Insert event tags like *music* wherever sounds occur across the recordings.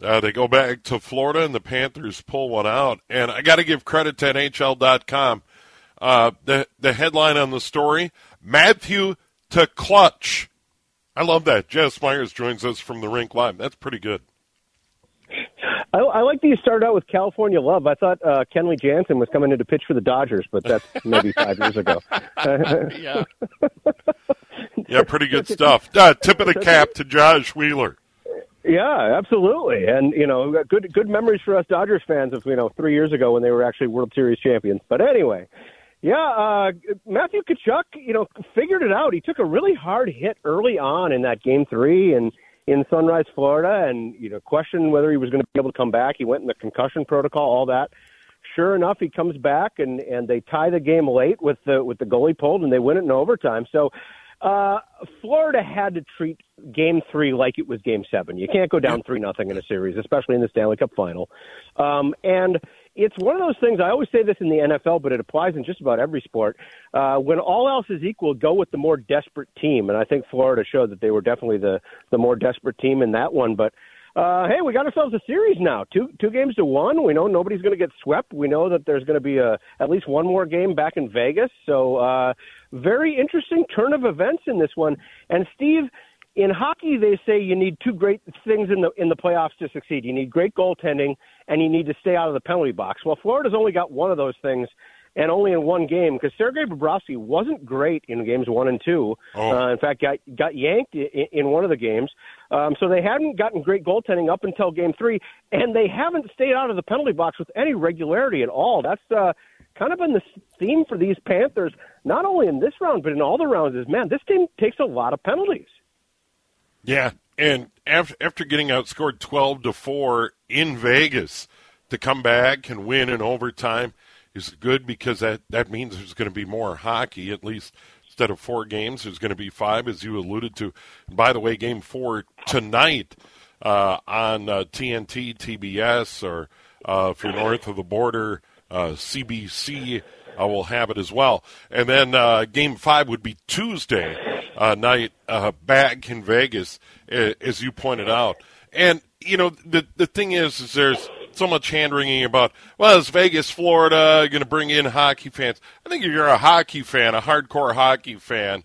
Uh, they go back to Florida and the Panthers pull one out. And I got to give credit to NHL.com. Uh, the, the headline on the story Matthew to clutch. I love that. Jess Myers joins us from the rink live. That's pretty good. I, I like that you started out with California Love. I thought uh, Kenley Jansen was coming in to pitch for the Dodgers, but that's maybe five years ago. *laughs* yeah. *laughs* yeah, pretty good stuff. Uh, tip of the cap to Josh Wheeler. Yeah, absolutely, and you know, good good memories for us Dodgers fans of you know three years ago when they were actually World Series champions. But anyway, yeah, uh, Matthew Tkachuk, you know, figured it out. He took a really hard hit early on in that game three, and in Sunrise, Florida, and you know, questioned whether he was going to be able to come back. He went in the concussion protocol, all that. Sure enough, he comes back, and and they tie the game late with the with the goalie pulled, and they win it in overtime. So. Uh, Florida had to treat Game Three like it was Game Seven. You can't go down three nothing in a series, especially in the Stanley Cup Final. Um, and it's one of those things. I always say this in the NFL, but it applies in just about every sport. Uh, when all else is equal, go with the more desperate team, and I think Florida showed that they were definitely the the more desperate team in that one. But uh, hey, we got ourselves a series now. Two two games to one. We know nobody's going to get swept. We know that there's going to be a at least one more game back in Vegas. So uh, very interesting turn of events in this one. And Steve, in hockey, they say you need two great things in the in the playoffs to succeed. You need great goaltending, and you need to stay out of the penalty box. Well, Florida's only got one of those things, and only in one game because Sergei Bobrovsky wasn't great in games one and two. Oh. Uh, in fact, got got yanked in, in one of the games. Um, so they hadn't gotten great goaltending up until game three, and they haven't stayed out of the penalty box with any regularity at all. That's uh, kind of been the theme for these Panthers, not only in this round but in all the rounds. Is man, this team takes a lot of penalties. Yeah, and after, after getting outscored twelve to four in Vegas, to come back and win in overtime is good because that that means there's going to be more hockey. At least instead of four games, there's going to be five, as you alluded to. And by the way, Game Four tonight uh, on uh, TNT, TBS, or uh, if you're north of the border, uh, CBC uh, will have it as well. And then uh, Game Five would be Tuesday uh, night uh, back in Vegas, as you pointed out. And you know the the thing is, is there's so much hand wringing about well, is Vegas, Florida going to bring in hockey fans? I think if you're a hockey fan, a hardcore hockey fan,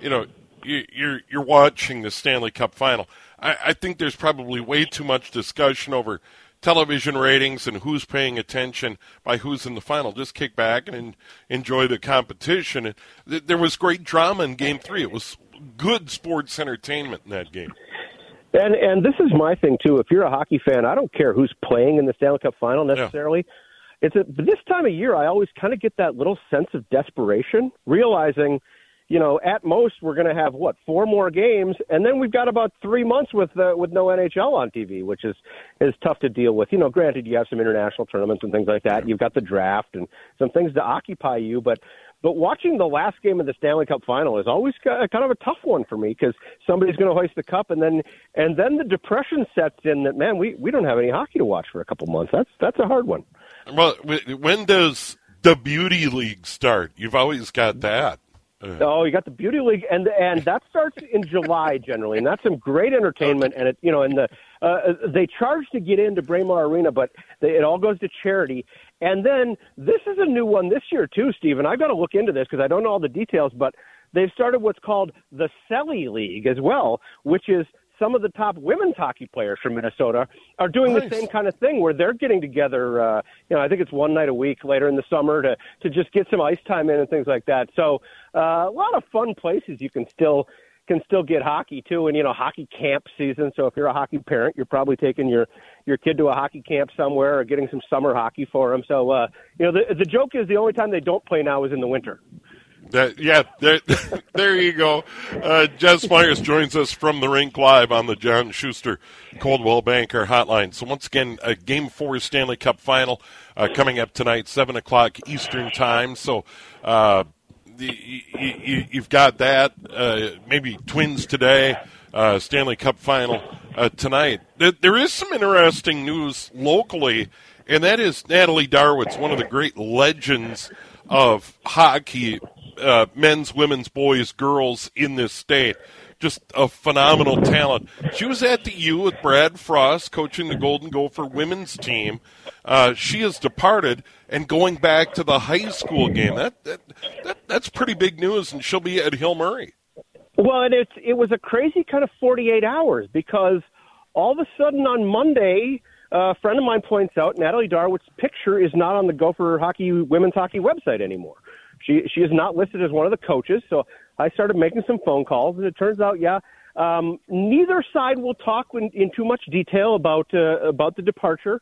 you know you, you're you're watching the Stanley Cup final. I, I think there's probably way too much discussion over television ratings and who's paying attention by who's in the final. Just kick back and enjoy the competition. There was great drama in Game Three. It was good sports entertainment in that game. And and this is my thing too. If you're a hockey fan, I don't care who's playing in the Stanley Cup Final necessarily. It's a, but this time of year, I always kind of get that little sense of desperation, realizing, you know, at most we're going to have what four more games, and then we've got about three months with uh, with no NHL on TV, which is is tough to deal with. You know, granted, you have some international tournaments and things like that. You've got the draft and some things to occupy you, but but watching the last game of the Stanley Cup Final is always kind of a tough one for me because somebody's going to hoist the cup, and then and then the depression sets in that man, we we don't have any hockey to watch for a couple months. That's that's a hard one. Well, when does the beauty league start? You've always got that. Uh, Oh, you got the Beauty League, and and that starts in July generally, and that's some great entertainment. And it, you know, and the uh, they charge to get into Braemar Arena, but they, it all goes to charity. And then this is a new one this year too, Stephen. I've got to look into this because I don't know all the details, but they've started what's called the Selly League as well, which is some of the top women's hockey players from Minnesota are doing nice. the same kind of thing where they're getting together. Uh, you know, I think it's one night a week later in the summer to to just get some ice time in and things like that. So uh, a lot of fun places you can still can still get hockey too, and you know, hockey camp season. So if you're a hockey parent, you're probably taking your your kid to a hockey camp somewhere or getting some summer hockey for them. So uh, you know, the the joke is the only time they don't play now is in the winter. That, yeah, there, *laughs* there you go. Uh, Jess Myers joins us from the rink live on the John Schuster Coldwell Banker Hotline. So once again, a Game Four Stanley Cup Final uh, coming up tonight, seven o'clock Eastern Time. So. You, have got that. Uh, maybe Twins today, uh, Stanley Cup final uh, tonight. There is some interesting news locally, and that is Natalie Darwitz, one of the great legends of hockey, uh, men's, women's, boys, girls in this state. Just a phenomenal talent. She was at the U with Brad Frost, coaching the Golden Gopher women's team. Uh, she has departed and going back to the high school game. That, that, that that's pretty big news, and she'll be at Hill Murray. Well, and it's it was a crazy kind of 48 hours because all of a sudden on Monday, uh, a friend of mine points out Natalie Darwitz's picture is not on the Gopher hockey women's hockey website anymore. She she is not listed as one of the coaches. So I started making some phone calls, and it turns out, yeah, um, neither side will talk in, in too much detail about uh, about the departure.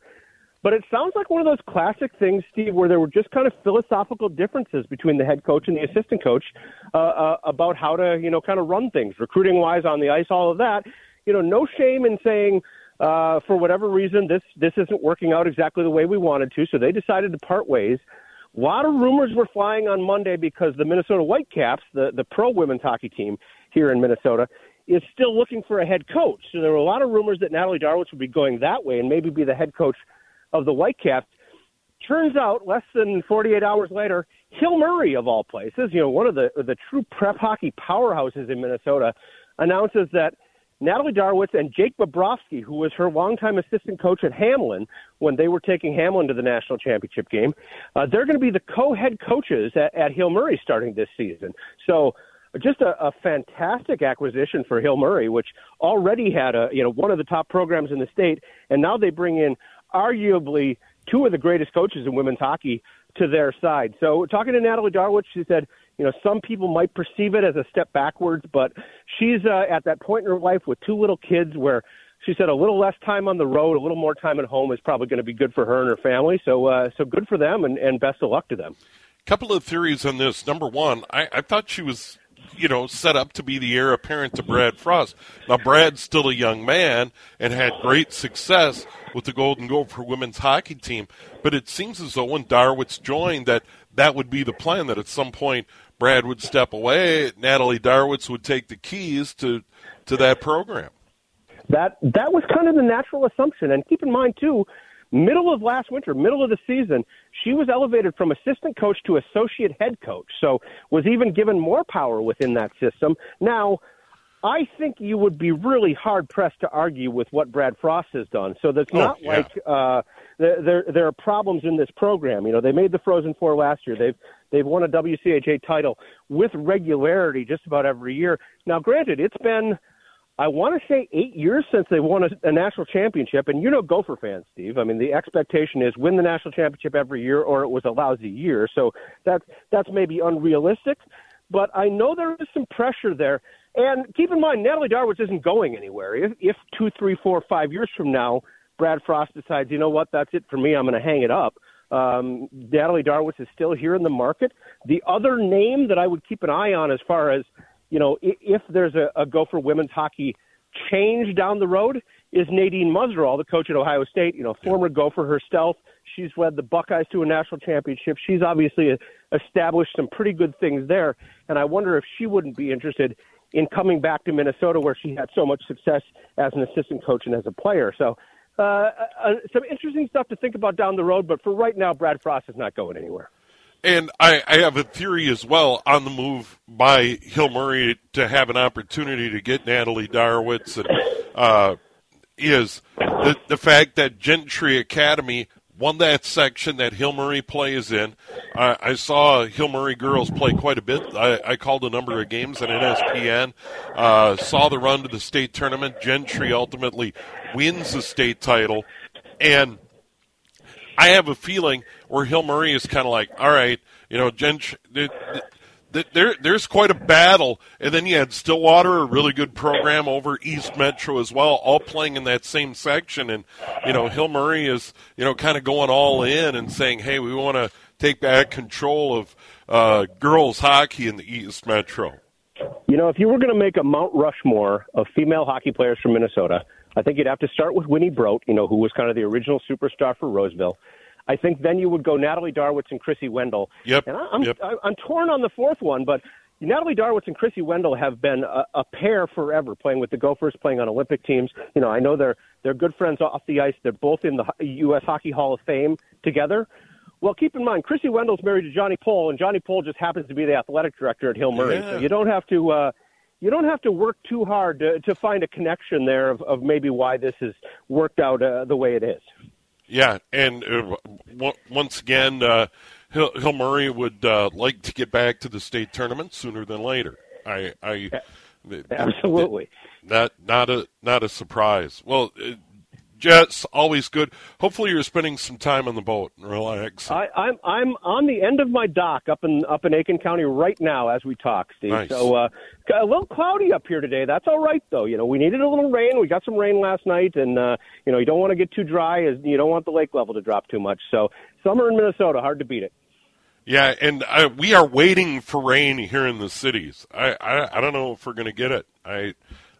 But it sounds like one of those classic things, Steve, where there were just kind of philosophical differences between the head coach and the assistant coach uh, uh, about how to, you know, kind of run things, recruiting wise on the ice, all of that. You know, no shame in saying, uh, for whatever reason, this this isn't working out exactly the way we wanted to. So they decided to part ways. A lot of rumors were flying on Monday because the Minnesota Whitecaps, the the pro women's hockey team here in Minnesota, is still looking for a head coach. So there were a lot of rumors that Natalie Darwitz would be going that way and maybe be the head coach of the Whitecaps. Turns out, less than 48 hours later, Hill Murray, of all places, you know, one of the the true prep hockey powerhouses in Minnesota, announces that Natalie Darwitz and Jake Bobrowski, who was her longtime assistant coach at Hamline when they were taking Hamline to the national championship game, uh, they're going to be the co-head coaches at, at Hill Murray starting this season. So just a, a fantastic acquisition for Hill Murray, which already had a you know one of the top programs in the state, and now they bring in arguably two of the greatest coaches in women's hockey to their side. So talking to Natalie Darwitz, she said, you know, some people might perceive it as a step backwards, but she's uh, at that point in her life with two little kids where she said a little less time on the road, a little more time at home is probably going to be good for her and her family. So, uh, so good for them, and, and best of luck to them. Couple of theories on this. Number one, I, I thought she was you know, set up to be the heir apparent to Brad Frost. Now, Brad's still a young man and had great success with the Golden Gopher women's hockey team, but it seems as though when Darwitz joined that that would be the plan, that at some point Brad would step away, Natalie Darwitz would take the keys to, to that program. That, that was kind of the natural assumption. And keep in mind, too, middle of last winter, middle of the season, she was elevated from assistant coach to associate head coach. So was even given more power within that system. Now, I think you would be really hard pressed to argue with what Brad Frost has done. So that's oh, not yeah. like uh, there there are problems in this program. You know, they made the Frozen Four last year. They've they've won a WCHA title with regularity just about every year. Now, granted, it's been I want to say eight years since they won a, a national championship, and you know Gopher fans, Steve. I mean, the expectation is win the national championship every year, or it was a lousy year. So that's that's maybe unrealistic, but I know there is some pressure there. And keep in mind, Natalie Darwitz isn't going anywhere. If, if two, three, four, five years from now, Brad Frost decides, you know what, that's it for me, I'm going to hang it up. Um, Natalie Darwitz is still here in the market. The other name that I would keep an eye on as far as you know, if there's a, a Gopher women's hockey change down the road, is Nadine Muzerall, the coach at Ohio State. You know, former Gopher herself. She's led the Buckeyes to a national championship. She's obviously established some pretty good things there, and I wonder if she wouldn't be interested in coming back to Minnesota, where she had so much success as an assistant coach and as a player. So. Uh, uh, some interesting stuff to think about down the road, but for right now, Brad Frost is not going anywhere. And I, I, have a theory as well on the move by Hill Murray to have an opportunity to get Natalie Darwitz and uh, is the, the fact that Gentry Academy won that section that Hill Murray plays in. I, I saw Hill Murray girls play quite a bit. I, I called a number of games on NSPN. Uh, saw the run to the state tournament. Gentry ultimately wins the state title, and I have a feeling where Hill Murray is kind of like, all right, you know, Gentry. There, there's quite a battle, and then you had Stillwater, a really good program over East Metro as well, all playing in that same section. And you know, Hill Murray is you know kind of going all in and saying, "Hey, we want to take back control of uh, girls hockey in the East Metro." You know, if you were going to make a Mount Rushmore of female hockey players from Minnesota, I think you'd have to start with Winnie Brodt, you know, who was kind of the original superstar for Roseville. I think then you would go Natalie Darwitz and Krissy Wendell. Yep. And I, I'm yep. I'm torn on the fourth one, but Natalie Darwitz and Krissy Wendell have been a, a pair forever, playing with the Gophers, playing on Olympic teams. You know, I know they're they're good friends off the ice. They're both in the U.S. Hockey Hall of Fame together. Well, keep in mind, Krissy Wendell's married to Johnny Pohl, and Johnny Pohl just happens to be the athletic director at Hill Murray. Yeah. So you don't have to. Uh, you don't have to work too hard to, to find a connection there of, of maybe why this has worked out uh, the way it is. Yeah, and uh, w- once again, uh, Hill, Hill Murray would uh, like to get back to the state tournament sooner than later. I, I Absolutely. not not a not a surprise. Well, uh, Jess always good. Hopefully, you're spending some time on the boat and relax. I, I'm I'm on the end of my dock up in up in Aitkin County right now as we talk, Steve. Nice. So uh, a little cloudy up here today. That's all right though. You know, we needed a little rain. We got some rain last night, and uh, you know, you don't want to get too dry. As you don't want the lake level to drop too much. So summer in Minnesota, hard to beat it. Yeah, and uh, we are waiting for rain here in the cities. I I, I don't know if we're going to get it. I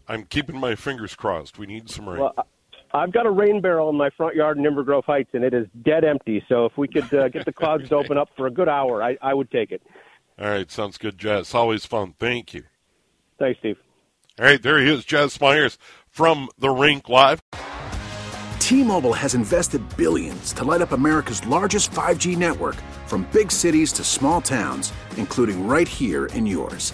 I'm keeping my fingers crossed. We need some rain. Well, I- I've got a rain barrel in my front yard in Timber Grove Heights, and it is dead empty. So if we could uh, get the clouds to open up for a good hour, I, I would take it. All right, sounds good, Jess. Always fun. Thank you. Thanks, Steve. All right, there he is, Jess Myers from the Rink Live. T-Mobile has invested billions to light up America's largest 5G network from big cities to small towns, including right here in yours.